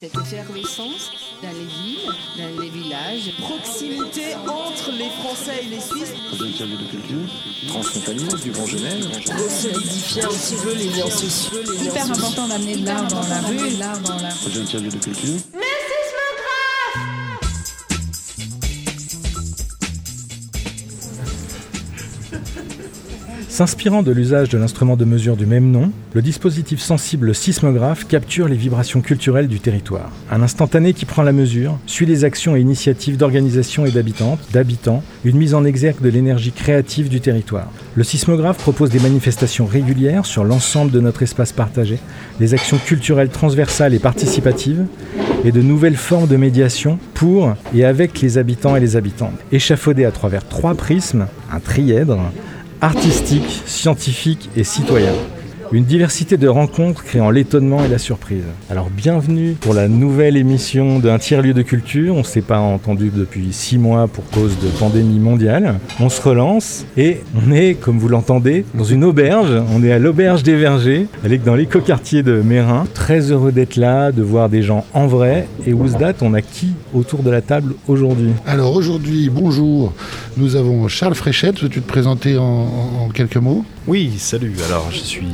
Cette effervescence dans les villes, dans les villages, proximité entre les Français et les Suisses. de culture, transfrontalier, du Grand Genève. Solidifier un petit peu les liens sociaux, Hyper important d'amener de l'art dans la rue, l'art dans la Projet interview de culture. S'inspirant de l'usage de l'instrument de mesure du même nom, le dispositif sensible sismographe capture les vibrations culturelles du territoire. Un instantané qui prend la mesure, suit les actions et initiatives d'organisations et d'habitantes, d'habitants, une mise en exergue de l'énergie créative du territoire. Le sismographe propose des manifestations régulières sur l'ensemble de notre espace partagé, des actions culturelles transversales et participatives, et de nouvelles formes de médiation pour et avec les habitants et les habitantes, échafaudées à travers trois prismes, un trièdre, artistique, scientifique et citoyen. Une diversité de rencontres créant l'étonnement et la surprise. Alors bienvenue pour la nouvelle émission d'un tiers-lieu de culture. On ne s'est pas entendu depuis six mois pour cause de pandémie mondiale. On se relance et on est, comme vous l'entendez, dans une auberge. On est à l'auberge des Vergers, elle est dans l'écoquartier de Mérin. Très heureux d'être là, de voir des gens en vrai. Et Ousdat, on a qui autour de la table aujourd'hui Alors aujourd'hui, bonjour, nous avons Charles Fréchette, veux-tu te présenter en, en- en quelques mots? Oui, salut. Alors, je suis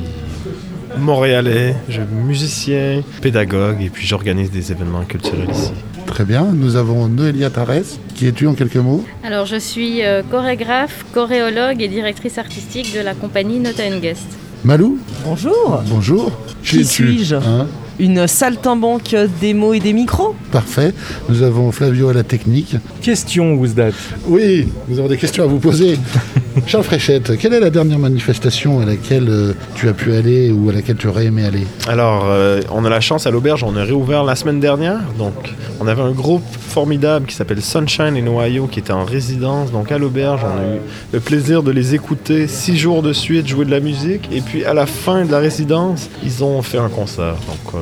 montréalais, je suis musicien, pédagogue et puis j'organise des événements culturels ici. Très bien, nous avons Noélia Tarès, qui es-tu en quelques mots? Alors, je suis euh, chorégraphe, choréologue et directrice artistique de la compagnie Nota Guest. Malou, Bonjour, bonjour. Qui suis-je? Hein? Une saltimbanque des mots et des micros Parfait, nous avons Flavio à la technique. Question Ousdat. Oui, nous avons des questions à vous poser. Charles Fréchette, quelle est la dernière manifestation à laquelle euh, tu as pu aller ou à laquelle tu aurais aimé aller? Alors, euh, on a la chance à l'auberge, on a réouvert la semaine dernière. Donc, on avait un groupe formidable qui s'appelle Sunshine in Ohio qui était en résidence. Donc, à l'auberge, on a eu le plaisir de les écouter six jours de suite jouer de la musique. Et puis, à la fin de la résidence, ils ont fait un concert. Euh,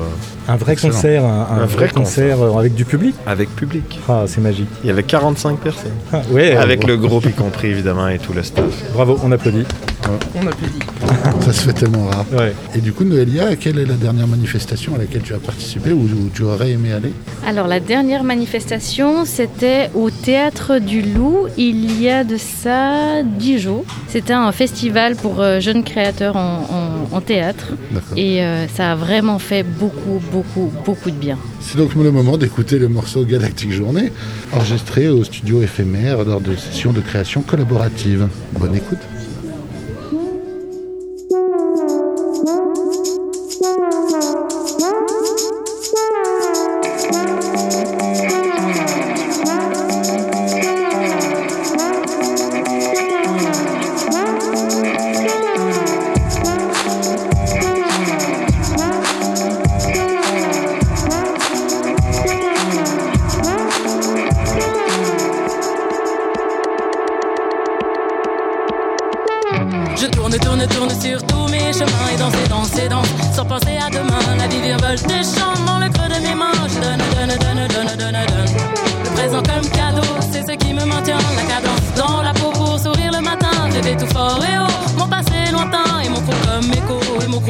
Un vrai Excellent. concert, un, un Un vrai vrai concert euh, avec du public. avec public. Ah, c'est magique. Il y avait 45 personnes. Ah, ouais, Avec euh, le groupe y compris, évidemment, et tout le staff. Bravo, on applaudit. On applaudit. Ça se fait tellement rare. Ouais. Et du coup, Noélia, quelle est la dernière manifestation à laquelle tu as participé ou où tu aurais aimé aller? Alors, la dernière manifestation, c'était au Théâtre du Loup, il y a de ça dix jours. C'était un festival pour euh, jeunes créateurs en, en- en théâtre. Et euh, ça a vraiment fait beaucoup, beaucoup, beaucoup de bien. C'est donc le moment d'écouter le morceau Galactique Journée, enregistré au studio éphémère lors de sessions de création collaborative. Bonne écoute.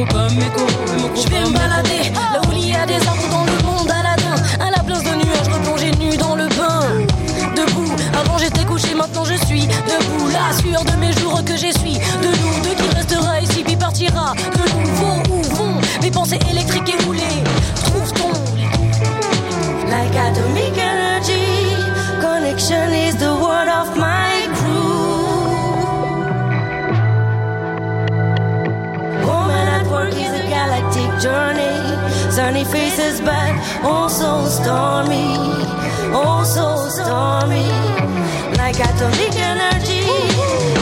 Je vais me balader là où il y a des arbres dans le monde Aladin. À la place de nuages, replongé nu dans le bain. Debout, avant j'étais couché, maintenant je suis debout. La sueur de mes jours que j'essuie. Oh, but also stormy. oh Also stormy. Like atomic energy.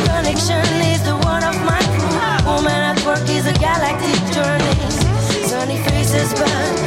Connection is the word of my crew. Woman at work is a galactic journey. Sunny faces, but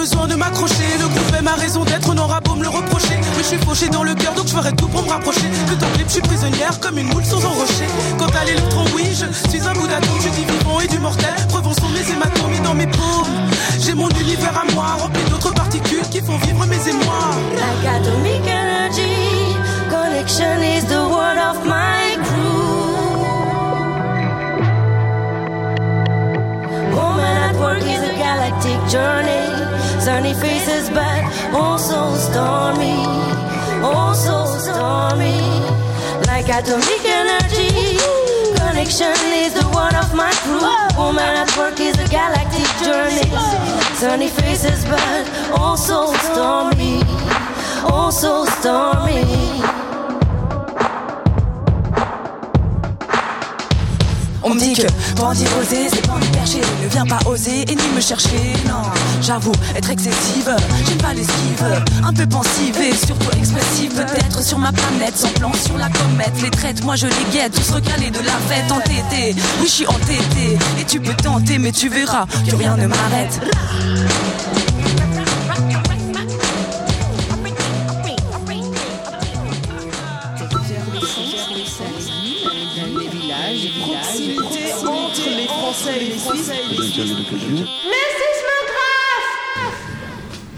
besoin de m'accrocher. Le groupe est ma raison d'être, on aura me le reprocher. Mais je suis fauché dans le cœur donc je ferai tout pour me rapprocher. Que le clip je suis prisonnière comme une moule sans un rocher Quant à l'électron oui je suis un bout d'atome Je dis vivant et du mortel, preuve sont mes hématomes et dans mes paumes. J'ai mon univers à moi rempli d'autres particules qui font vivre mes émois Like atomic energy, Connection is the word of my crew. Woman at work is a galactic journey. Sunny faces, but also stormy. Also stormy. Like atomic energy. Connection is the one of my crew. Woman at work is a galactic journey. Sunny faces, but also stormy. Also stormy. On me dit que bandit osé, c'est pas me percher. Ne viens pas oser et ni me chercher. Non, j'avoue être excessive. J'aime pas l'esquive, un peu pensive et surtout expressive. Peut-être sur ma planète, sans plan sur la comète. Les traites, moi je les guette, tous recalés de la fête entêtée. Oui, je suis entêté et tu peux tenter, mais tu verras que rien ne m'arrête.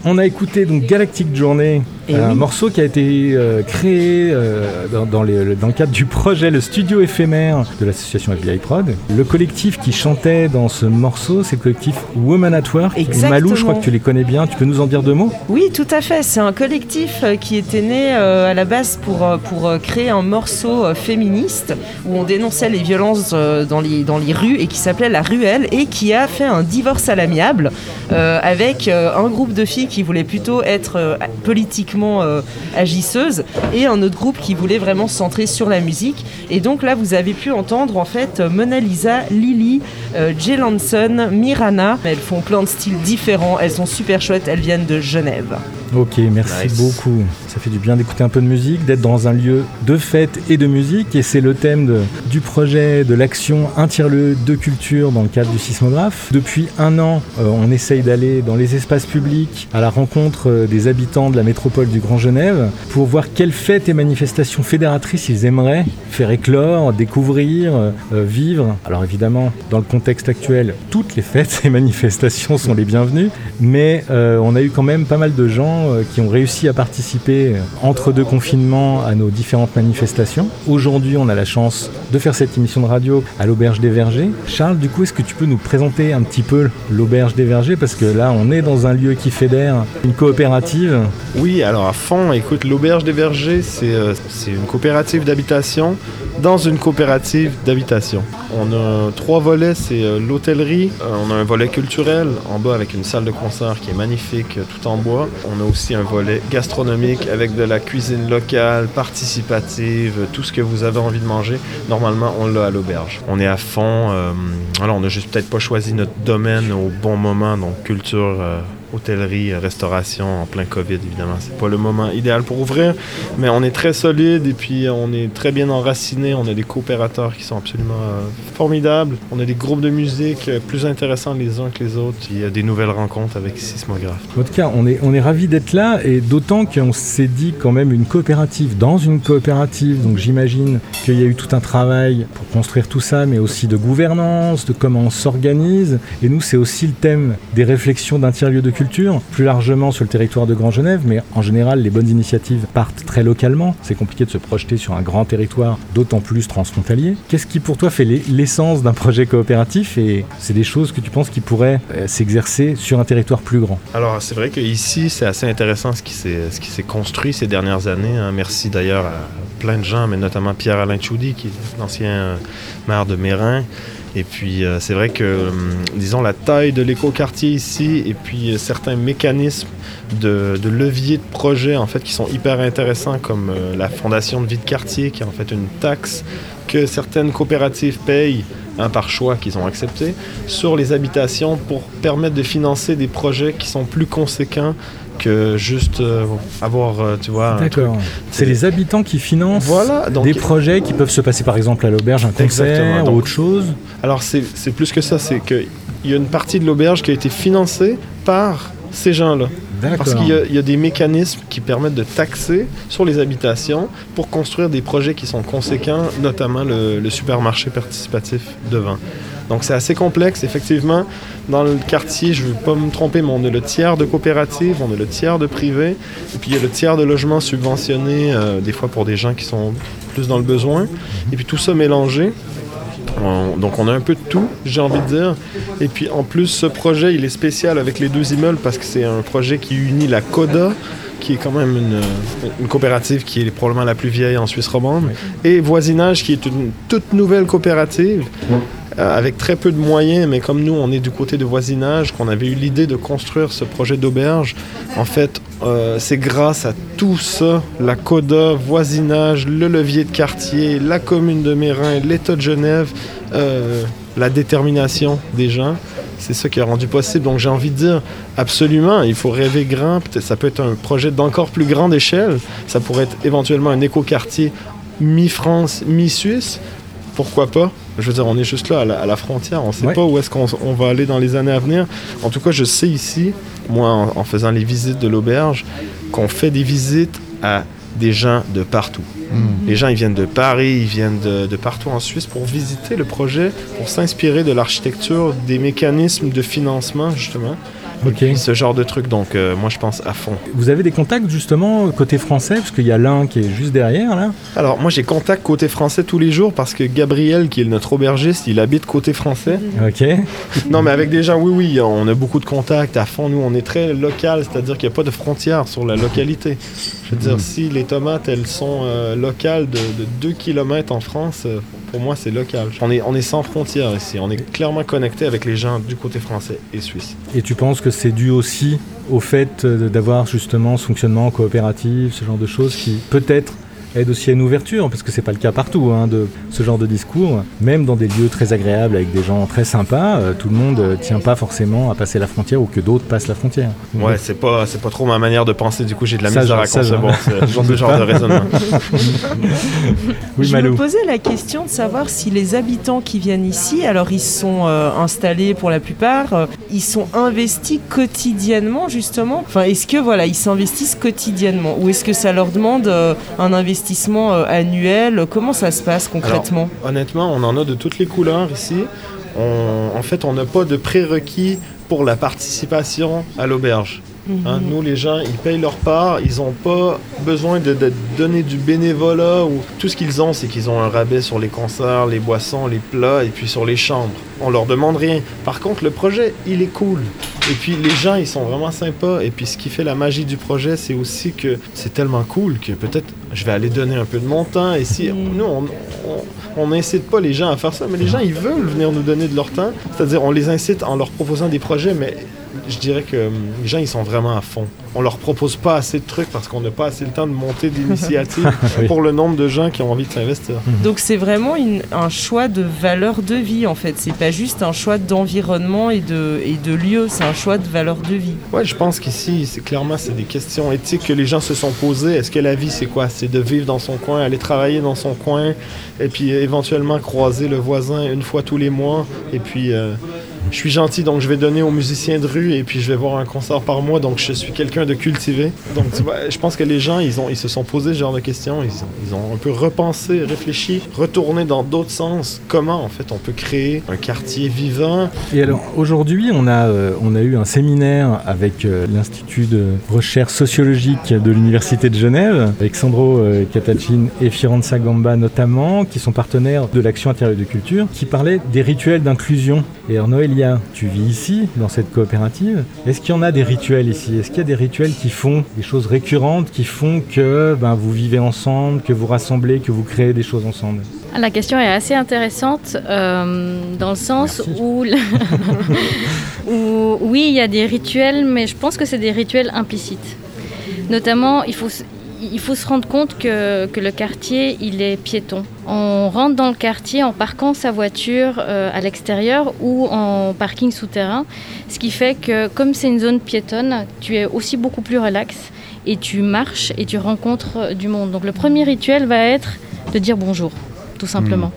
On a écouté donc Galactic Journey, Un oui. morceau qui a été euh, créé euh, dans, dans les- dans le cadre du projet Le Studio éphémère de l'association FBI Prod. Le collectif qui chantait dans ce morceau, c'est le collectif Woman at Work. Et Malou, je crois que tu les connais bien. Tu peux nous en dire deux mots? Oui, tout à fait. C'est un collectif euh, qui était né euh, à la base pour, pour créer un morceau féministe où on dénonçait les violences dans, les, dans les rues et qui s'appelait La Ruelle et qui a fait un divorce à l'amiable avec un groupe de filles qui voulaient plutôt être euh, euh, agisseuses et un autre groupe qui voulait vraiment se centrer sur la musique. Et donc là, vous avez pu entendre en fait Mona Lisa, Lily, euh, Lanson, Mirana. Elles font plein de styles différents. Elles sont super chouettes. Elles viennent de Genève. Ok, merci Nice. beaucoup. Ça fait du bien d'écouter un peu de musique, d'être dans un lieu de fête et de musique. Et c'est le thème de- du projet de l'action Un tiers-lieu de culture dans le cadre du sismographe. Depuis un an, euh, on essaye d'aller dans les espaces publics à la rencontre euh, des habitants de la métropole du Grand Genève pour voir quelles fêtes et manifestations fédératrices ils aimeraient faire éclore, découvrir, euh, vivre. Alors évidemment, dans le contexte actuel, toutes les fêtes et manifestations sont les bienvenues, mais on a eu quand même pas mal de gens euh, qui ont réussi à participer euh, entre deux confinements à nos différentes manifestations. Aujourd'hui, on a la chance de faire cette émission de radio à l'Auberge des Vergers. Charles, du coup, est-ce que tu peux nous présenter un petit peu l'Auberge des Vergers? Parce que là, on est dans un lieu qui fédère une coopérative. Oui, alors à fond, écoute, l'Auberge des Vergers, c'est euh, une coopérative d'habitation dans une coopérative d'habitation. On a trois volets, c'est l'hôtellerie, on a un volet culturel en bas avec une salle de concert qui est magnifique, tout en bois. Aussi un volet gastronomique avec de la cuisine locale, participative, tout ce que vous avez envie de manger. Normalement, on l'a à l'auberge. On est à fond. euh, alors, on a juste peut-être pas choisi notre domaine au bon moment, donc culture. euh, hôtellerie, euh, restauration en plein Covid, évidemment. C'est pas le moment idéal pour ouvrir, mais on est très solide et puis on est très bien enraciné. On a des coopérateurs qui sont absolument euh, formidables. On a des groupes de musique euh, plus intéressants les uns que les autres. Il y a des nouvelles rencontres avec Sismographe. En tout cas, on est, on est ravis d'être là et d'autant qu'on s'est dit quand même une coopérative dans une coopérative. Donc j'imagine qu'il y a eu tout un travail pour construire tout ça, mais aussi de gouvernance, de comment on s'organise. Et nous, c'est aussi le thème des réflexions d'un tiers-lieu de culture, plus largement sur le territoire de Grand Genève, mais en général, les bonnes initiatives partent très localement. C'est compliqué de se projeter sur un grand territoire, d'autant plus transfrontalier. Qu'est-ce qui pour toi fait l'e- l'essence d'un projet coopératif et c'est des choses que tu penses qui pourraient euh, s'exercer sur un territoire plus grand? Alors, c'est vrai qu'ici, c'est assez intéressant ce qui s'est ce qui s'est construit ces dernières années. hein. Merci d'ailleurs à plein de gens, mais notamment Pierre-Alain Tchoudi, qui est l'ancien euh, maire de Mérin. Et puis, euh, c'est vrai que, hum, disons, la taille de l'écoquartier ici, et puis euh, certains mécanismes de, levier de projet, en fait, qui sont hyper intéressants, comme euh, la fondation de vie de quartier, qui est en fait une taxe que certaines coopératives payent hein, par choix qu'ils ont accepté sur les habitations pour permettre de financer des projets qui sont plus conséquents que juste euh, avoir, euh, tu vois, D'accord. C'est les habitants qui financent Voilà, donc- des projets qui peuvent se passer par exemple à l'auberge, un concert ou autre chose. Alors, c'est plus que ça, c'est qu'il y a une partie de l'auberge qui a été financée par ces gens-là. Parce qu'il y, a- il y a des mécanismes qui permettent de taxer sur les habitations pour construire des projets qui sont conséquents, notamment le, le supermarché participatif devant. Donc c'est assez complexe, effectivement. Dans le quartier, je ne veux pas me tromper, mais on a le tiers de coopératives, on a le tiers de privés, et puis il y a le tiers de logements subventionnés, euh, des fois pour des gens qui sont plus dans le besoin. Et puis tout ça mélangé. On- donc on a un peu de tout, j'ai envie de dire. Et puis en plus, ce projet, il est spécial avec les deux immeubles parce que c'est un projet qui unit la CODA, qui est quand même une, une coopérative qui est probablement la plus vieille en Suisse romande, et Voisinage, qui est une toute nouvelle coopérative. Euh, avec très peu de moyens, mais comme nous, on est du côté de voisinage, qu'on avait eu l'idée de construire ce projet d'auberge, en fait, euh, c'est grâce à tout ça, la CODA, voisinage, le levier de quartier, la commune de Mérin, l'État de Genève, euh, la détermination des gens. C'est ça qui a rendu possible. Donc j'ai envie de dire, absolument, il faut rêver grand. Ça peut être un projet d'encore plus grande échelle. Ça pourrait être éventuellement un écoquartier mi-France, mi-Suisse. Pourquoi pas Je veux dire, on est juste là, à la, à la frontière. On ne sait Ouais. pas où est-ce qu'on on va aller dans les années à venir. En tout cas, je sais ici, moi, en, en faisant les visites de l'auberge, qu'on fait des visites à des gens de partout. Les gens, ils viennent de Paris, ils viennent de, de partout en Suisse pour visiter le projet, pour s'inspirer de l'architecture, des mécanismes de financement, justement. Ce genre de trucs. Donc, euh, moi, je pense à fond. Vous avez des contacts justement côté français, parce qu'il y a l'un qui est juste derrière là. Alors, moi, j'ai contact côté français tous les jours parce que Gabriel, qui est notre aubergiste, il habite côté français. Ok. Non, mais avec des gens, oui, oui, on a beaucoup de contacts à fond. Nous, on est très local, c'est-à-dire qu'il n'y a pas de frontières sur la localité. Je veux dire, si les tomates, elles sont euh, locales de, de 2 km en France, euh, pour moi, c'est local. On est, sans frontières ici. On est clairement connecté avec les gens du côté français et suisse. Et tu penses que c'est dû aussi au fait euh, d'avoir justement ce fonctionnement coopératif, ce genre de choses qui peut-être aide aussi à une ouverture, parce que c'est pas le cas partout hein, de ce genre de discours. Même dans des lieux très agréables avec des gens très sympas, euh, tout le monde euh, tient pas forcément à passer la frontière ou que d'autres passent la frontière. Ouais, c'est pas, c'est pas trop ma manière de penser. Du coup, j'ai de la Ça, misère à concevoir ce, genre de raisonnement. Oui, je Malou. me posais la question de savoir si les habitants qui viennent ici, alors ils sont euh, installés pour la plupart, euh, ils sont investis quotidiennement justement? Enfin, est-ce que voilà, ils s'investissent quotidiennement? Ou est-ce que ça leur demande euh, un investissement euh, annuel Comment ça se passe concrètement honnêtement, on en a de toutes les couleurs ici. En fait, on n'a pas de prérequis pour la participation à l'auberge. Hein, Mhm. nous, les gens, ils payent leur part. Ils n'ont pas besoin de, de donner du bénévolat. Ou... Tout ce qu'ils ont, c'est qu'ils ont un rabais sur les concerts, les boissons, les plats et puis sur les chambres. On leur demande rien. Par contre, le projet, il est cool. Et puis, les gens, ils sont vraiment sympas. Et puis, ce qui fait la magie du projet, c'est aussi que c'est tellement cool que peut-être je vais aller donner un peu de mon temps. Et si nous, on, on- on n'incite pas les gens à faire ça, mais les gens, ils veulent venir nous donner de leur temps. C'est-à-dire, on les incite en leur proposant des projets, mais je dirais que hum, les gens, ils sont vraiment à fond. On leur propose pas assez de trucs parce qu'on n'a pas assez le temps de monter d'initiatives Oui. pour le nombre de gens qui ont envie de s'investir. Donc c'est vraiment une- un choix de valeur de vie en fait. C'est pas juste un choix d'environnement et de, et de lieu, c'est un choix de valeur de vie. Ouais, je pense qu'ici, c'est clairement, c'est des questions éthiques que les gens se sont posées. Est-ce que la vie, c'est quoi? C'est de vivre dans son coin, aller travailler dans son coin, et puis éventuellement croiser le voisin une fois tous les mois. Et puis, euh, je suis gentil, donc je vais donner aux musiciens de rue, et puis je vais voir un concert par mois, donc je suis quelqu'un de cultivé. Donc, je pense que les gens, ils, ont, ils se sont posés ce genre de questions. Ils ont, ils ont un peu repensé, réfléchi, retourné dans d'autres sens. Comment, en fait, on peut créer un quartier vivant? Et alors aujourd'hui, on a, euh, on a eu un séminaire avec euh, l'Institut de recherche sociologique de l'Université de Genève, avec Sandro euh, et Firenza Gamba notamment, qui sont partenaires de l'Action intérieure de culture, qui parlaient des rituels d'inclusion. Et alors Tu vis ici, dans cette coopérative. Est-ce qu'il y en a des rituels ici? Est-ce qu'il y a des rituels qui font des choses récurrentes, qui font que ben, vous vivez ensemble, que vous rassemblez, que vous créez des choses ensemble? La question est assez intéressante euh, dans le sens où, où, oui, il y a des rituels, mais je pense que c'est des rituels implicites. Notamment, il faut, il faut se rendre compte que, que le quartier, il est piéton. On rentre dans le quartier en parquant sa voiture euh, à l'extérieur ou en parking souterrain, ce qui fait que comme c'est une zone piétonne, tu es aussi beaucoup plus relax et tu marches et tu rencontres euh, du monde. Donc le premier rituel va être de dire bonjour, tout simplement.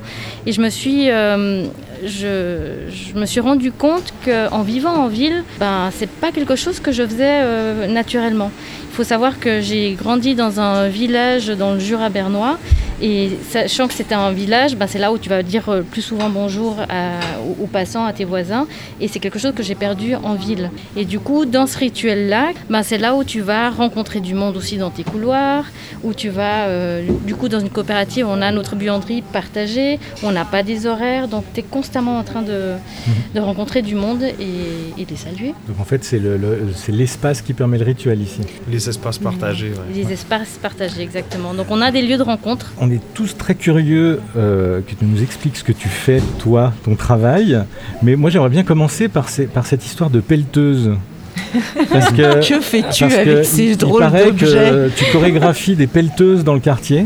Et je me suis, euh, je, je me suis rendu compte qu'en vivant en ville, ben, c'est pas quelque chose que je faisais euh, naturellement. Il faut savoir que j'ai grandi dans un village dans le Jura bernois Et sachant que c'était un village, ben, c'est là où tu vas dire euh, plus souvent bonjour à- aux, aux passants, à tes voisins. Et c'est quelque chose que j'ai perdu en ville. Et du coup, dans ce rituel-là, ben, c'est là où tu vas rencontrer du monde aussi dans tes couloirs, où tu vas, euh, du coup, dans une coopérative, on a notre buanderie partagée, on n'a pas des horaires, donc tu es constamment en train de, de rencontrer du monde et, et de les saluer. Donc en fait, c'est le- le- c'est l'espace qui permet le rituel ici. Les espaces partagés, ouais. Les espaces partagés, exactement. Donc on a des lieux de rencontre. On est tous très curieux euh, que tu nous expliques ce que tu fais, toi, ton travail. Mais moi, j'aimerais bien commencer par, ces- par cette histoire de pelleteuse. Parce que, Que fais-tu parce avec que ces il- drôles Il paraît d'objets que tu chorégraphies des pelleteuses dans le quartier.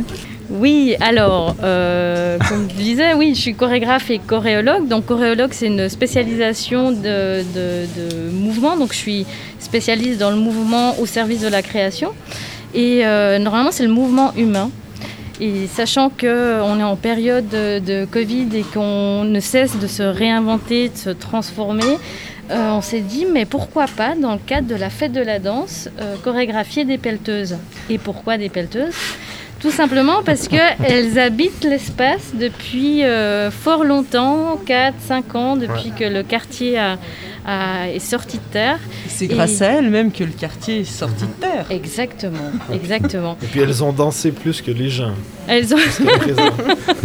Oui, alors, euh, comme je disais, oui, je suis chorégraphe et choréologue. Donc, choréologue, c'est une spécialisation de, de, de mouvement. Donc, je suis spécialiste dans le mouvement au service de la création. Et euh, normalement, c'est le mouvement humain. Et sachant qu'on est en période de, Covid et qu'on ne cesse de se réinventer, de se transformer, euh, on s'est dit, mais pourquoi pas, dans le cadre de la fête de la danse, euh, chorégraphier des pelleteuses. Et pourquoi des pelleteuses? Tout simplement parce qu'elles habitent l'espace depuis euh, fort longtemps, 4-5 ans, depuis que le quartier a- a- est sorti de terre. C'est Et- grâce à elle même que le quartier est sorti de terre. Exactement, exactement. Et puis elles ont dansé plus que les gens. Elles ont Jusqu'à présent.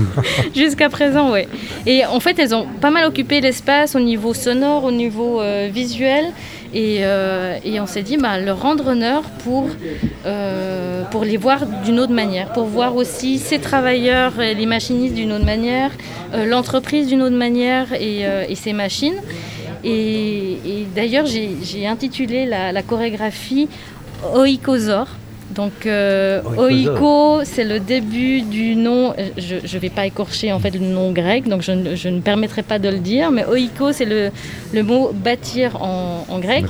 jusqu'à présent, ouais. Et en fait, elles ont pas mal occupé l'espace au niveau sonore, au niveau euh, visuel. Et, euh, et on s'est dit, bah, leur rendre honneur pour, euh, pour les voir d'une autre manière, pour voir aussi ces travailleurs, les machinistes d'une autre manière, euh, l'entreprise d'une autre manière et, ces machines. Et, d'ailleurs, j'ai intitulé la, la chorégraphie Oikosor. Donc, euh, Oikosor. Oiko, c'est le début du nom. Je ne vais pas écorcher en fait le nom grec, donc je, ne- je ne permettrai pas de le dire. Mais Oiko, c'est le, le mot bâtir en, en grec,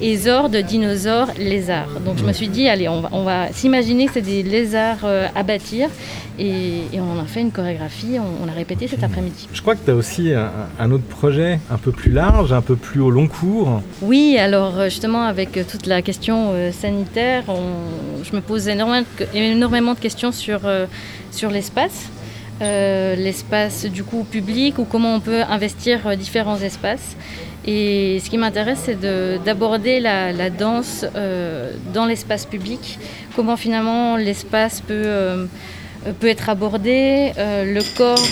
et Zor de dinosaure, lézard. Donc je me suis dit, allez, on va, on va s'imaginer que c'est des lézards euh, à bâtir, et, et on en a fait une chorégraphie. On, on a répété cet après-midi. Je crois que tu as aussi un, un autre projet un peu plus large, un peu plus au long cours. Oui, alors euh, justement avec toute la question euh, sanitaire, on- je me pose énormément, de questions sur, euh, sur l'espace. Euh, l'espace du coup public ou comment on peut investir euh, différents espaces. Et ce qui m'intéresse, c'est de- d'aborder la, danse dans l'espace public, comment finalement l'espace peut, peut être abordé, le corps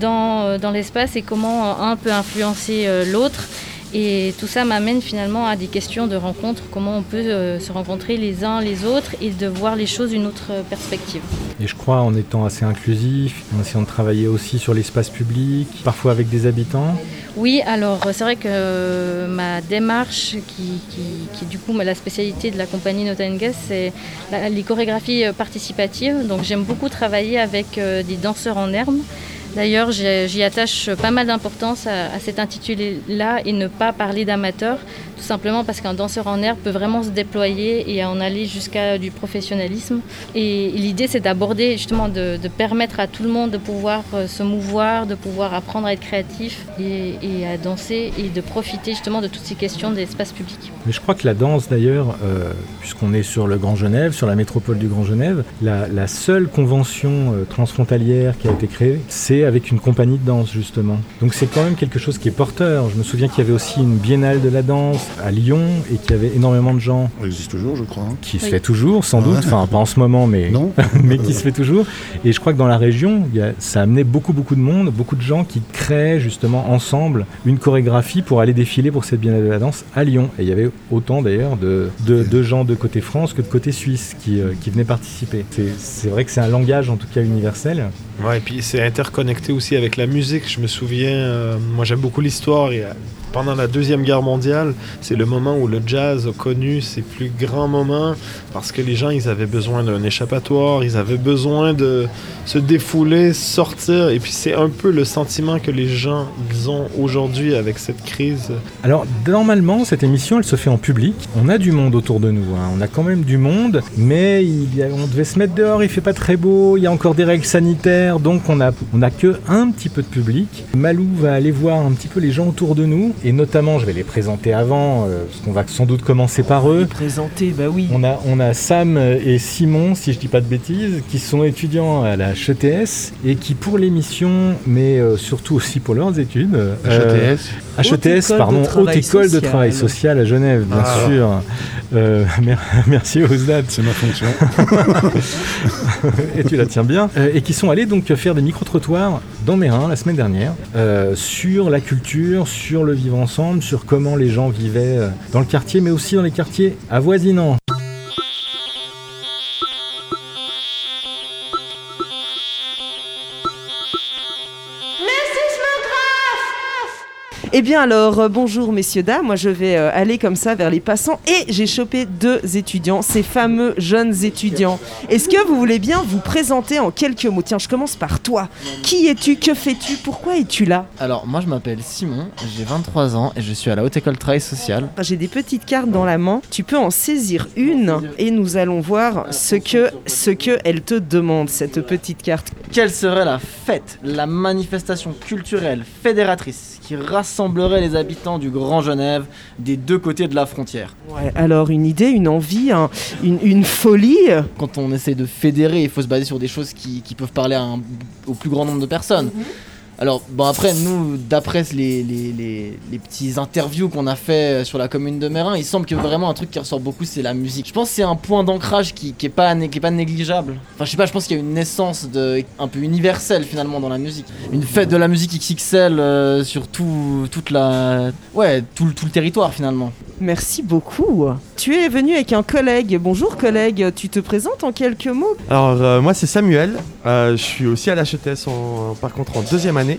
dans, dans l'espace et comment un peut influencer l'autre. Et tout ça m'amène finalement à des questions de rencontre, comment on peut euh, se rencontrer les uns les autres et de voir les choses d'une autre perspective. Et je crois en étant assez inclusif, en essayant de travailler aussi sur l'espace public, parfois avec des habitants. Oui, alors c'est vrai que euh, ma démarche, qui, qui, qui est du coup la spécialité de la compagnie Notengues, c'est les chorégraphies euh, participatives. Donc j'aime beaucoup travailler avec des danseurs en herbe. D'ailleurs, j'y attache pas mal d'importance à, cet intitulé-là et ne pas parler d'amateur, tout simplement parce qu'un danseur en herbe peut vraiment se déployer et en aller jusqu'à du professionnalisme. Et l'idée, c'est d'aborder, justement, de, permettre à tout le monde de pouvoir euh, se mouvoir, de pouvoir apprendre à être créatif et, à danser et de profiter justement de toutes ces questions d'espace public. Mais je crois que la danse d'ailleurs, euh, puisqu'on est sur le Grand Genève, sur la métropole du Grand Genève, la, la seule convention euh, transfrontalière qui a été créée, c'est avec une compagnie de danse justement. Donc c'est quand même quelque chose qui est porteur. Je me souviens qu'il y avait aussi une biennale de la danse à Lyon et qu'il y avait énormément de gens Ça existe toujours, je crois. hein. qui se fait toujours, sans doute, Ouais. enfin pas en ce moment, mais, Non mais qui se fait toujours. Et je crois que dans la région, il y a- ça a amené beaucoup beaucoup de monde, beaucoup de gens qui créaient justement ensemble une chorégraphie pour aller défiler pour cette biennale de la danse à Lyon. Et il y avait autant d'ailleurs de, de, de gens de côté France que de côté Suisse qui, euh, qui venaient participer. C'est vrai que c'est un langage en tout cas universel. Ouais, et puis c'est interconnecté aussi avec la musique. Je me souviens, euh, moi j'aime beaucoup l'histoire euh, pendant la Deuxième Guerre mondiale, c'est le moment où le jazz a connu ses plus grands moments parce que les gens, ils avaient besoin d'un échappatoire, ils avaient besoin de se défouler, sortir. Et puis c'est un peu le sentiment que les gens ils ont aujourd'hui avec cette crise. Alors normalement cette émission elle se fait en public. On a du monde autour de nous. hein. On a quand même du monde, mais on devait se mettre dehors. Il fait pas très beau. Il y a encore des règles sanitaires. Donc on a, on a que un petit peu de public. Malou va aller voir un petit peu les gens autour de nous, et notamment, je vais les présenter avant, euh, parce qu'on va sans doute commencer par eux. Présenter, bah oui. On a, on a Sam et Simon, si je dis pas de bêtises, qui sont étudiants à la HETS et qui pour l'émission, mais euh, surtout aussi pour leurs études, euh, HETS. Haute HETS, pardon, Haute École de. Travail Social à Genève, bien Ah. sûr. Euh, mer- merci Ozdad. C'est ma fonction. et tu la tiens bien. Euh, et qui sont allés donc faire des micro-trottoirs dans Mérin la semaine dernière euh, sur la culture, sur le vivre ensemble, sur comment les gens vivaient euh, dans le quartier, mais aussi dans les quartiers avoisinants. Eh bien alors, euh, bonjour messieurs, dames, moi je vais euh, aller comme ça vers les passants et j'ai chopé deux étudiants, ces fameux jeunes étudiants. Est-ce que vous voulez bien vous présenter en quelques mots? Tiens, je commence par toi. Qui es-tu? Que fais-tu? Pourquoi es-tu là? Alors, moi je m'appelle Simon, j'ai 23 ans et je suis à la Haute École de Travail Social. J'ai des petites cartes dans la main, tu peux en saisir une et nous allons voir ce que, ce que elle te demande, cette petite carte. Quelle serait la fête, la manifestation culturelle fédératrice? Qui rassemblerait les habitants du Grand Genève des deux côtés de la frontière. Ouais, alors une idée, une envie, un- une, une folie. Quand on essaie de fédérer, il faut se baser sur des choses qui, qui peuvent parler à un- au plus grand nombre de personnes. Alors, bon, après, nous, d'après les, les, petits interviews qu'on a fait sur la commune de Mérin, il semble que vraiment un truc qui ressort beaucoup, c'est la musique. Je pense que c'est un point d'ancrage qui, qui, est pas, négligeable. Enfin, je sais pas, je pense qu'il y a une naissance de, un peu universelle finalement dans la musique. Une fête de la musique XXL euh, sur tout, tout le territoire finalement. Merci beaucoup. Tu es venu avec un collègue. Bonjour collègue, tu te présentes en quelques mots Alors, euh, moi, c'est Samuel. Euh, je suis aussi à l'HETS, en, par contre, en deuxième année.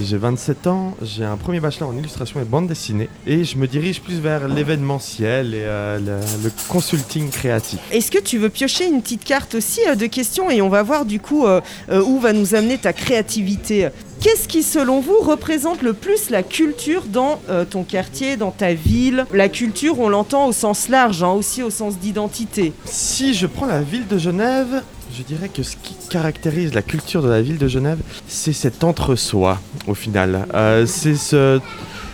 J'ai 27 ans, j'ai un premier bachelor en illustration et bande dessinée. Et je me dirige plus vers l'événementiel et euh, le, le consulting créatif. Est-ce que tu veux piocher une petite carte aussi euh, de questions et on va voir du coup euh, où va nous amener ta créativité? Qu'est-ce qui, selon vous, représente le plus la culture dans euh, ton quartier, dans ta ville? La culture, on l'entend au sens large, hein, aussi au sens d'identité. Si je prends la ville de Genève, je dirais que ce qui caractérise la culture de la ville de Genève, c'est cet entre-soi, au final. Euh, c'est ce,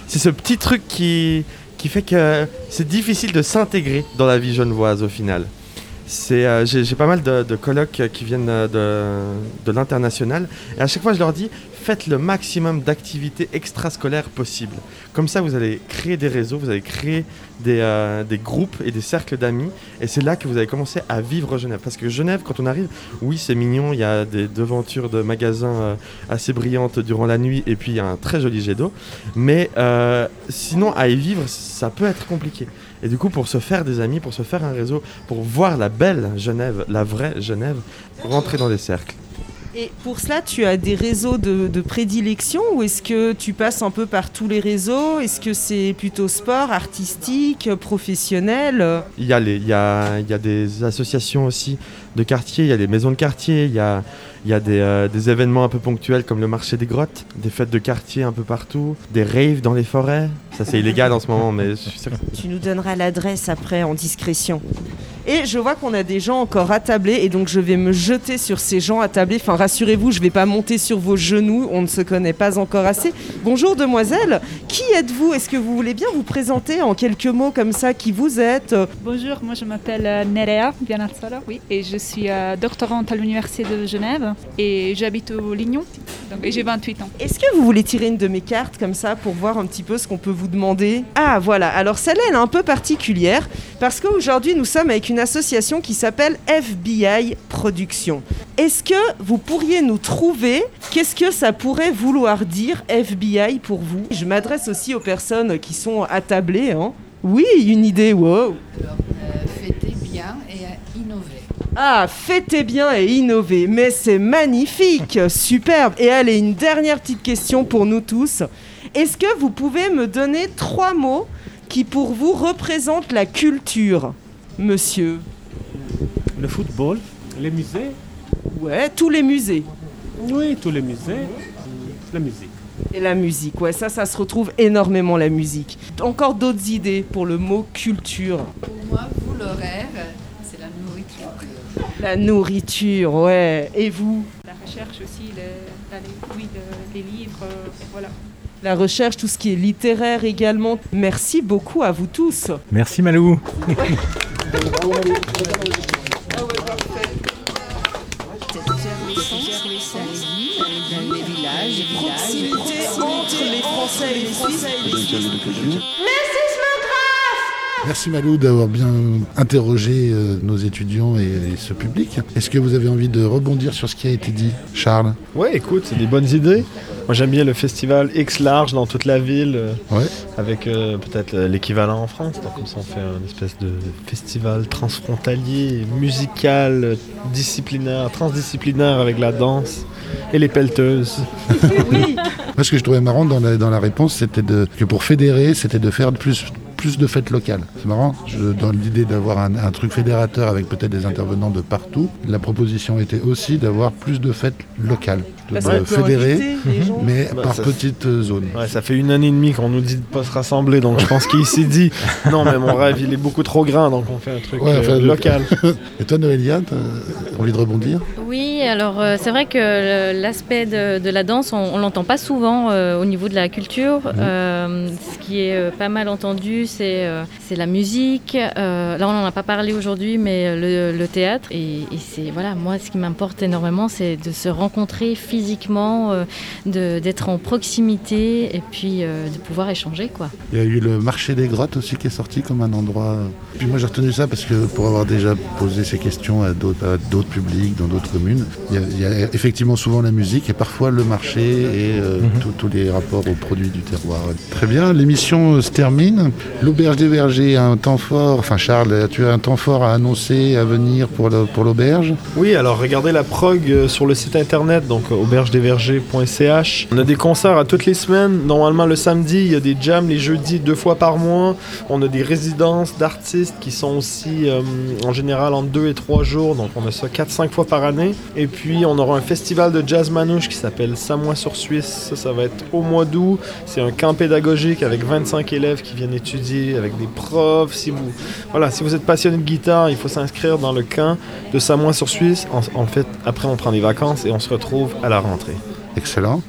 ce petit truc qui, qui fait que c'est difficile de s'intégrer dans la vie genevoise, au final. Euh, j'ai, pas mal de, de euh, qui viennent de, de l'international, et à chaque fois je leur dis, faites le maximum d'activités extrascolaires possibles. Comme ça, vous allez créer des réseaux, vous allez créer des, euh, des groupes et des cercles d'amis, et c'est là que vous allez commencer à vivre Genève. Parce que Genève, quand on arrive, oui, c'est mignon, il y a des devantures de magasins euh, assez brillantes durant la nuit, et puis il y a un très joli jet d'eau, mais euh, sinon, à y vivre, ça peut être compliqué. Et du coup, pour se faire des amis, pour se faire un réseau, pour voir la belle Genève, la vraie Genève, rentrer dans des cercles. Et pour cela, tu as des réseaux de, de prédilection ou est-ce que tu passes un peu par tous les réseaux? Est-ce que c'est plutôt sport, artistique, professionnel? Il y, a les- il, y a, il y a des associations aussi de quartier, il y a les maisons de quartier, il y a, il y a des, euh, des événements un peu ponctuels comme le marché des grottes, des fêtes de quartier un peu partout, des raves dans les forêts. Ça c'est illégal en ce moment, mais je suis sûr que- Tu nous donneras l'adresse après en discrétion. Et je vois qu'on a des gens encore attablés et donc je vais me jeter sur ces gens attablés. Enfin rassurez-vous, je vais pas monter sur vos genoux, on ne se connaît pas encore assez. Bonjour demoiselle, qui êtes-vous? Est-ce que vous voulez bien vous présenter en quelques mots comme ça qui vous êtes? Bonjour, moi je m'appelle euh, Nerea Bianazzola, oui, et je suis euh, doctorante à l'Université de Genève et j'habite au Lignon, donc, et j'ai 28 ans. Est-ce que vous voulez tirer une de mes cartes comme ça pour voir un petit peu ce qu'on peut vous demander? Ah voilà, alors celle-là elle est un peu particulière parce qu'aujourd'hui nous sommes avec une association qui s'appelle FBI Productions. Est-ce que vous pourriez nous trouver qu'est-ce que ça pourrait vouloir dire FBI pour vous? Je m'adresse aussi aux personnes qui sont attablées. Hein. Oui, une idée, wow fêter bien et à innover. Ah, fêtez bien et innover, mais c'est magnifique, superbe. Et allez, une dernière petite question pour nous tous. Est-ce que vous pouvez me donner trois mots qui pour vous représentent la culture, monsieur? Le football, les musées. Ouais, tous les musées. Oui, tous les musées. La musique. Et la musique, ouais, ça, ça se retrouve énormément la musique. Encore d'autres idées pour le mot culture? Pour moi, vous, l'horaire, la nourriture. Ouais. Et vous La recherche aussi, le- les, oui, le- les livres, euh, voilà. La recherche, tout ce qui est littéraire également. Merci beaucoup à vous tous. Merci Malou. Dans les villages, proximité entre les Français et les Suisses. Merci Malou d'avoir bien interrogé euh, nos étudiants et, et ce public. Est-ce que vous avez envie de rebondir sur ce qui a été dit, Charles? Ouais, écoute, c'est des bonnes idées. Moi, j'aime bien le festival X large dans toute la ville, euh, Ouais. avec euh, peut-être l'équivalent en France. Donc, comme ça, on fait un espèce de festival transfrontalier, musical, disciplinaire, transdisciplinaire avec la danse et les pelleteuses. Moi, ce que je trouvais marrant dans la, dans la réponse, c'était de, que pour fédérer, c'était de faire plus, plus de fêtes locales. C'est marrant, je, dans l'idée d'avoir un, un truc fédérateur avec peut-être des intervenants de partout, la proposition était aussi d'avoir plus de fêtes locales. De, fédérer, mais Bah, par petites euh, zones. Ouais, ça fait une année et demie qu'on nous dit de pas se rassembler, donc je pense qu'il s'est dit non, mais mon rêve il est beaucoup trop grand, donc on fait un truc Ouais, euh, enfin, local. et toi, Noélia, t'as envie de rebondir? Oui, alors euh, c'est vrai que l'aspect de, de la danse, on, on l'entend pas souvent euh, au niveau de la culture. Euh, ce qui est euh, pas mal entendu, c'est euh, c'est la musique. Euh, là, on n'en a pas parlé aujourd'hui, mais euh, le, le théâtre. Et, et c'est voilà, moi, ce qui m'importe énormément, c'est de se rencontrer physiquement, euh, d'être en proximité et puis euh, de pouvoir échanger, quoi. Il y a eu le marché des grottes aussi qui est sorti comme un endroit. Puis moi j'ai retenu ça parce que pour avoir déjà posé ces questions à d'autres publics dans d'autres communes, il y, a, il y a effectivement souvent la musique et parfois le marché et euh, tous- tous les rapports aux produits du terroir. Très bien, l'émission se termine. L'auberge des vergers a un temps fort. Enfin Charles, tu as un temps fort à annoncer à venir pour l'auberge? Oui, alors regardez la prog euh, sur le site internet, donc euh, aubergedesvergers.ch. On a des concerts à toutes les semaines. Normalement, le samedi, il y a des jams les jeudis deux fois par mois. On a des résidences d'artistes qui sont aussi euh, en général en deux et trois jours, donc on a ça 4-5 fois par année. Et puis, on aura un festival de jazz manouche qui s'appelle Samois sur Suisse. Ça, ça va être au mois d'août. C'est un camp pédagogique avec 25 élèves qui viennent étudier, avec des profs. Si vous, voilà, si vous êtes passionné de guitare, il faut s'inscrire dans le camp de Samois sur Suisse. En, en fait, après, on prend des vacances et on se retrouve à la rentrée. Excellent.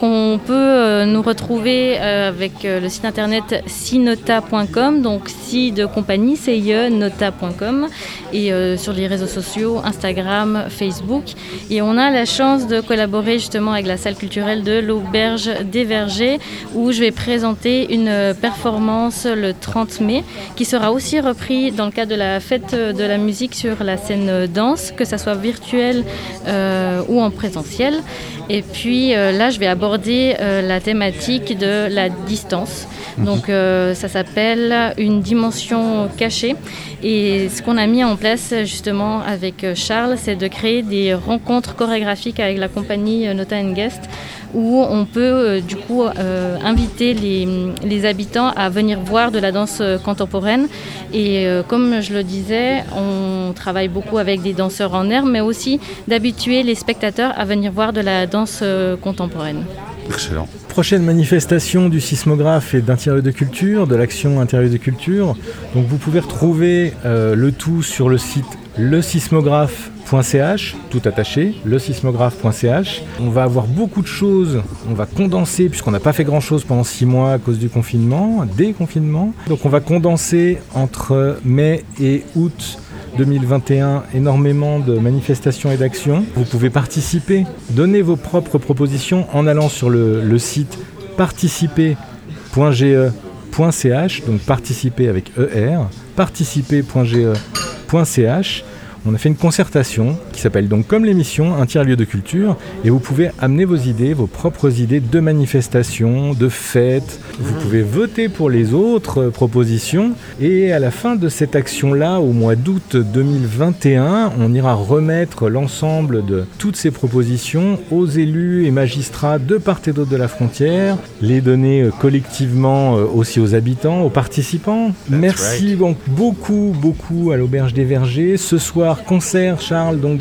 On peut euh, nous retrouver euh, avec euh, le site internet sinota.com, donc si de compagnie, CIE, nota.com, et sur les réseaux sociaux, Instagram, Facebook. Et on a la chance de collaborer justement avec la salle culturelle de l'Auberge des Vergers, où je vais présenter une performance le 30 mai, qui sera aussi repris dans le cadre de la fête de la musique sur la scène danse, que ça soit virtuel euh, ou en présentiel. Et puis là, je vais aborder euh, la thématique de la distance. Donc euh, ça s'appelle une dimension cachée. Et ce qu'on a mis en place justement avec euh, Charles, c'est de créer des rencontres chorégraphiques avec la compagnie euh, Nota Guest où on peut euh, du coup euh, inviter les, les habitants à venir voir de la danse euh, contemporaine. Et euh, comme je le disais, on travaille beaucoup avec des danseurs en herbe, mais aussi d'habituer les spectateurs à venir voir de la danse contemporaine. Excellent. Prochaine manifestation du sismographe et d'intérieur de culture, de l'action intérieur de culture. Donc vous pouvez retrouver euh, le tout sur le site lesismographe.ch, tout attaché, lesismographe.ch. On va avoir beaucoup de choses, on va condenser, puisqu'on n'a pas fait grand chose pendant six mois à cause du confinement, des confinements. Donc on va condenser entre mai et août 2021 énormément de manifestations et d'actions. Vous pouvez participer, donner vos propres propositions en allant sur le, le site participer.ge.ch, donc participer avec ER, participer.ge.ch. On a fait une concertation qui s'appelle donc comme l'émission un tiers-lieu de culture et vous pouvez amener vos idées, vos propres idées de manifestations, de fêtes. Vous pouvez voter pour les autres propositions et à la fin de cette action-là, au mois d'août 2021, on ira remettre l'ensemble de toutes ces propositions aux élus et magistrats de part et d'autre de la frontière, les donner euh, collectivement euh, aussi aux habitants, aux participants. Merci donc beaucoup, beaucoup à l'Auberge des Vergers. Ce soir, concert, Charles, donc,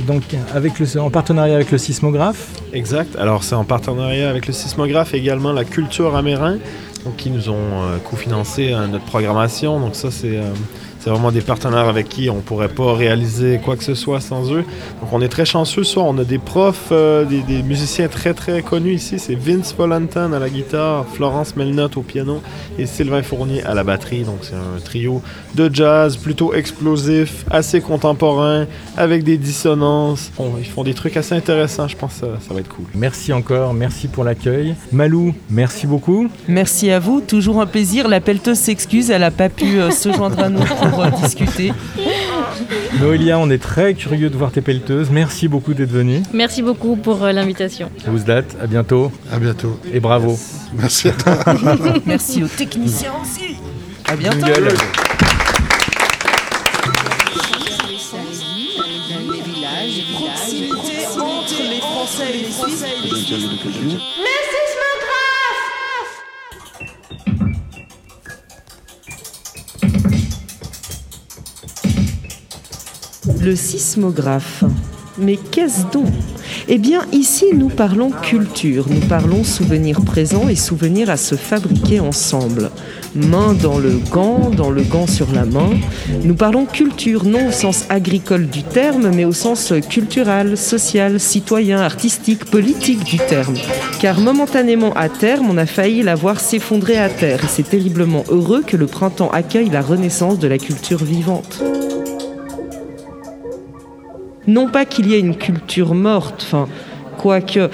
avec le, en partenariat avec le sismographe. Exact. Alors, c'est en partenariat avec le sismographe et également la culture amérin, qui nous ont euh, cofinancé euh, notre programmation. Donc, ça, c'est. C'est vraiment des partenaires avec qui on pourrait pas réaliser quoi que ce soit sans eux. Donc on est très chanceux. Soit on a des profs, euh, des, des musiciens très très connus ici. C'est Vince Volantin à la guitare, Florence Melnotte au piano et Sylvain Fournier à la batterie. Donc c'est un trio de jazz plutôt explosif, assez contemporain, avec des dissonances. Bon, ils font des trucs assez intéressants. Je pense que ça, ça va être cool. Merci encore, merci pour l'accueil. Malou, merci beaucoup. Merci à vous, toujours un plaisir. La pelleteuse s'excuse, elle n'a pas pu euh, se joindre à nous pour euh, discuter. Noélia, on est très curieux de voir tes pelleteuses. Merci beaucoup d'être venue. Merci beaucoup pour euh, l'invitation. Ouzdat, à bientôt. À bientôt. Et bravo. Merci à toi. Merci aux techniciens aussi. À bientôt. Proximité entre les Français et les Suisses. Sismographe. Mais qu'est-ce donc? Eh bien, ici, nous parlons culture, nous parlons souvenirs présents et souvenirs à se fabriquer ensemble. Main dans le gant, dans le gant sur la main. Nous parlons culture, non au sens agricole du terme, mais au sens culturel, social, citoyen, artistique, politique du terme. Car momentanément à terme, on a failli la voir s'effondrer à terre. Et c'est terriblement heureux que le printemps accueille la renaissance de la culture vivante. Non pas qu'il y ait une culture morte, quoique, euh,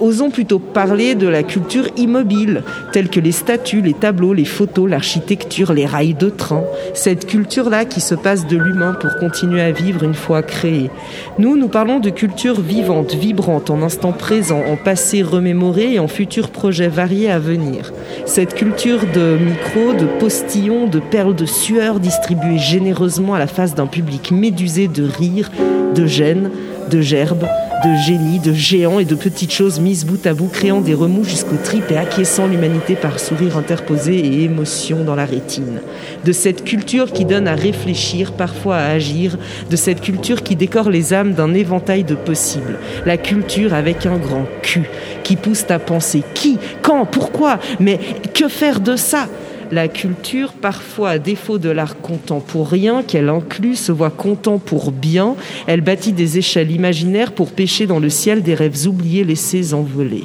osons plutôt parler de la culture immobile, telle que les statues, les tableaux, les photos, l'architecture, les rails de train. Cette culture-là qui se passe de l'humain pour continuer à vivre une fois créée. Nous, nous parlons de culture vivante, vibrante, en instant présent, en passé remémoré et en futurs projets variés à venir. Cette culture de micros, de postillons, de perles de sueur distribuées généreusement à la face d'un public médusé de rire, de gêne, de gerbes, de génie, de géants et de petites choses mises bout à bout, créant des remous jusqu'aux tripes et acquiesçant l'humanité par sourire interposé et émotion dans la rétine. De cette culture qui donne à réfléchir, parfois à agir, de cette culture qui décore les âmes d'un éventail de possibles. La culture avec un grand cul, qui pousse à penser qui, quand, pourquoi, mais que faire de ça? La culture, parfois à défaut de l'art contemporain qu'elle inclut, se voit content pour bien. Elle bâtit des échelles imaginaires pour pêcher dans le ciel des rêves oubliés laissés envoler.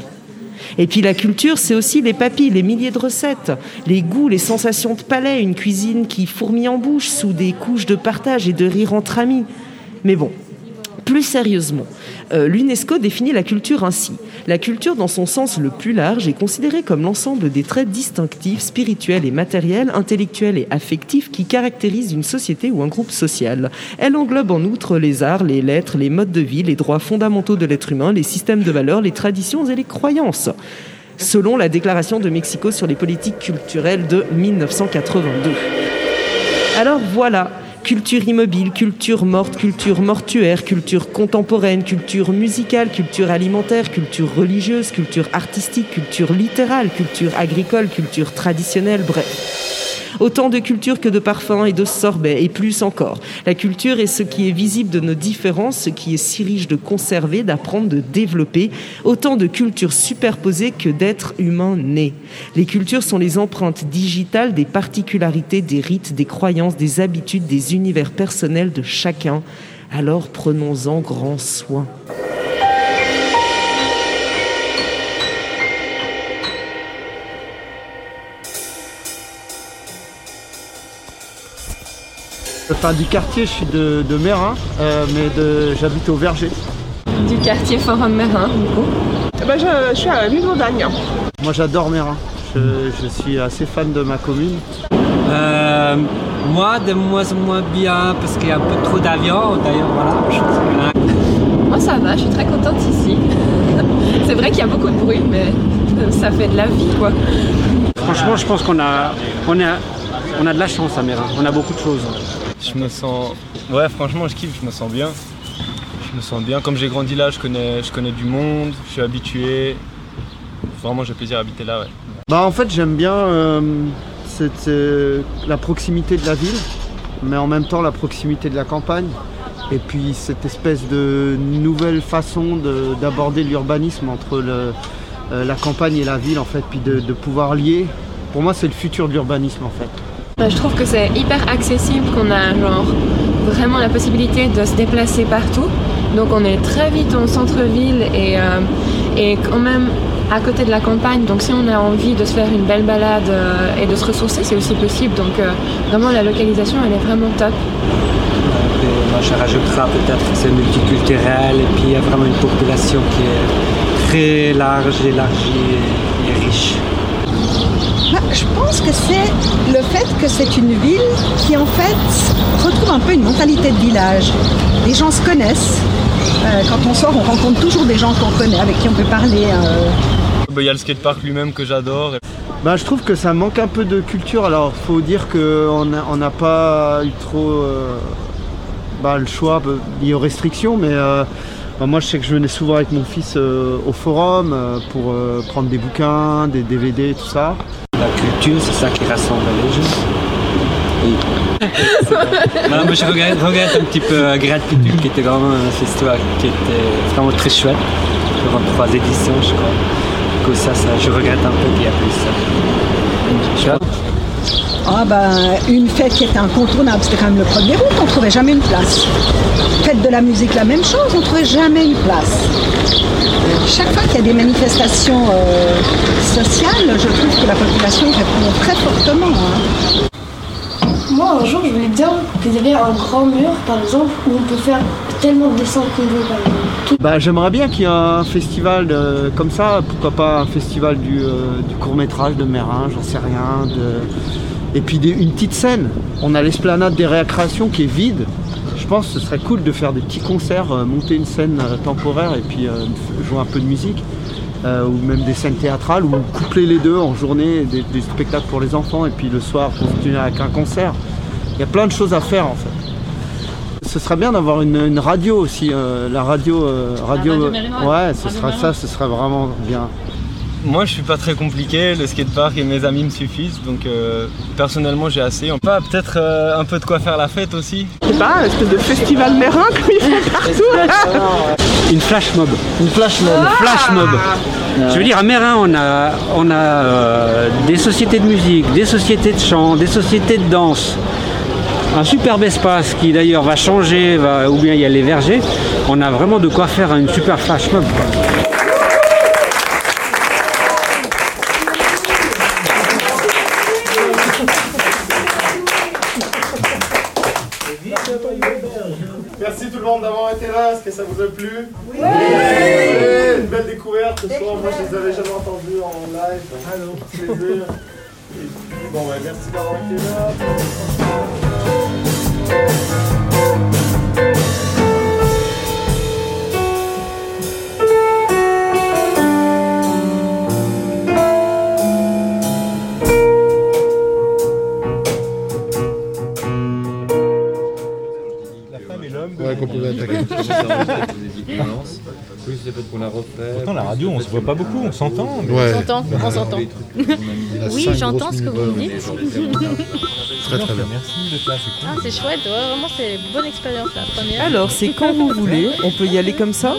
Et puis la culture, c'est aussi les papilles, les milliers de recettes, les goûts, les sensations de palais, une cuisine qui fourmille en bouche sous des couches de partage et de rire entre amis. Mais bon, plus sérieusement, euh, l'UNESCO définit la culture ainsi. La culture, dans son sens le plus large, est considérée comme l'ensemble des traits distinctifs, spirituels et matériels, intellectuels et affectifs qui caractérisent une société ou un groupe social. Elle englobe en outre les arts, les lettres, les modes de vie, les droits fondamentaux de l'être humain, les systèmes de valeurs, les traditions et les croyances selon la déclaration de Mexico sur les politiques culturelles de 1982. Alors voilà, culture immobile, culture morte, culture mortuaire, culture contemporaine, culture musicale, culture alimentaire, culture religieuse, culture artistique, culture littérale, culture agricole, culture traditionnelle, bref. Autant de culture que de parfums et de sorbets, et plus encore. La culture est ce qui est visible de nos différences, ce qui est si riche de conserver, d'apprendre, de développer. Autant de cultures superposées que d'êtres humains nés. Les cultures sont les empreintes digitales des particularités, des rites, des croyances, des habitudes, des univers personnels de chacun. Alors prenons-en grand soin. Enfin, du quartier, je suis de, de Mérin, euh, mais de, j'habite au Verger. Du quartier Forum Mérin, du coup Bah, je, je suis à ville d'Audagne. Moi, j'adore Mérin. Je, je suis assez fan de ma commune. Euh, moi, de moins en moins bien parce qu'il y a un peu trop d'avions. D'ailleurs, voilà. je- Moi, ça va, je suis très contente ici. C'est vrai qu'il y a beaucoup de bruit, mais euh, ça fait de la vie, quoi. Franchement, je pense qu'on a, on a, on a de la chance à Mérin. On a beaucoup de choses. Je me sens. Ouais, franchement, je kiffe, je me sens bien. Je me sens bien. Comme j'ai grandi là, je connais, je connais du monde, je suis habitué. Vraiment, j'ai plaisir à habiter là, ouais. Bah, en fait, j'aime bien euh, cette, euh, la proximité de la ville, mais en même temps la proximité de la campagne. Et puis cette espèce de nouvelle façon de- d'aborder l'urbanisme entre le- euh, la campagne et la ville, en fait, puis de, de pouvoir lier. Pour moi, c'est le futur de l'urbanisme, en fait. Bah, je trouve que c'est hyper accessible, qu'on a genre vraiment la possibilité de se déplacer partout. Donc on est très vite en centre-ville et, euh, et quand même à côté de la campagne. Donc si on a envie de se faire une belle balade euh, et de se ressourcer, c'est aussi possible. Donc euh, vraiment la localisation, elle est vraiment top. Moi, je rajouterai peut-être que c'est multiculturel et puis il y a vraiment une population qui est très large, élargie et riche. Bah, je pense que c'est le fait que c'est une ville qui en fait retrouve un peu une mentalité de village. Les gens se connaissent. Euh, quand on sort, on rencontre toujours des gens qu'on connaît, avec qui on peut parler. euh. Bah, Il y a le skatepark lui-même que j'adore. Bah, je trouve que ça manque un peu de culture. Alors, faut dire qu'on n'a on pas eu trop euh, bah, le choix bah, lié aux restrictions, mais euh, bah, moi, je sais que je venais souvent avec mon fils euh, au forum euh, pour euh, prendre des bouquins, des DVD, tout ça. Culture, c'est ça qui rassemble les gens. Non, mais je regrette, regrette un petit peu euh, Grade Culture qui était vraiment un festival qui était vraiment très chouette. Durant trois éditions, je crois. Du coup, ça, ça, je regrette un peu qu'il n'y a plus ça. Ah ben, une fête qui était incontournable, c'était quand même le 1er août, on trouvait jamais une place. Fête de la musique, la même chose, on trouvait jamais une place. Chaque fois qu'il y a des manifestations euh, sociales, je trouve que la population répond très fortement. hein. Moi, un jour, je voulais bien qu'il y avait un grand mur, par exemple, où on peut faire tellement de descentes qu'on veut, par exemple. Tout- Bah, J'aimerais bien qu'il y ait un festival euh, comme ça, pourquoi pas un festival du, euh, du court-métrage de Mérin, j'en sais rien. de- Et puis des- une petite scène. On a l'esplanade des récréations qui est vide. Je pense que ce serait cool de faire des petits concerts, euh, monter une scène euh, temporaire et puis euh, jouer un peu de musique. ou même des scènes théâtrales, ou coupler les deux en journée, des, des spectacles pour les enfants, et puis le soir continuer avec un concert. Il y a plein de choses à faire en fait. Ce serait bien d'avoir une, une radio aussi, la radio, radio, radio mérinoise. ouais, ce Radio serait ça, mérinoise. ce serait vraiment bien. Moi, je suis pas très compliqué. Le skatepark et mes amis me suffisent. Donc, euh, personnellement, j'ai assez. On peut peut-être euh, un peu de quoi faire la fête aussi. Je sais pas, un espèce de festival mérin comme ils font partout. Une flash mob. Une flash mob. Une flash mob. Je veux dire, à Mérin, on a, on a euh, des sociétés de musique, des sociétés de chant, des sociétés de danse. Un superbe espace qui d'ailleurs va changer, va, ou bien il y a les vergers. On a vraiment de quoi faire une super flash mob. quoi. Merci tout le monde d'avoir été là. Est-ce que ça vous a plu Oui. Une belle découverte ce soir. Moi, je les avais jamais entendus en live. Allô. Plaisir. Et puis, bon, ouais, merci d'avoir été là. Se voit pas beaucoup, on s'entend. mais- Ouais. On s'entend, on s'entend. Oui, j'entends ce que vous me dites. Très très bien. Merci d'être là, c'est cool. Ah, c'est chouette, ouais, vraiment, c'est une bonne expérience la première. Alors, c'est quand vous voulez, on peut y aller comme ça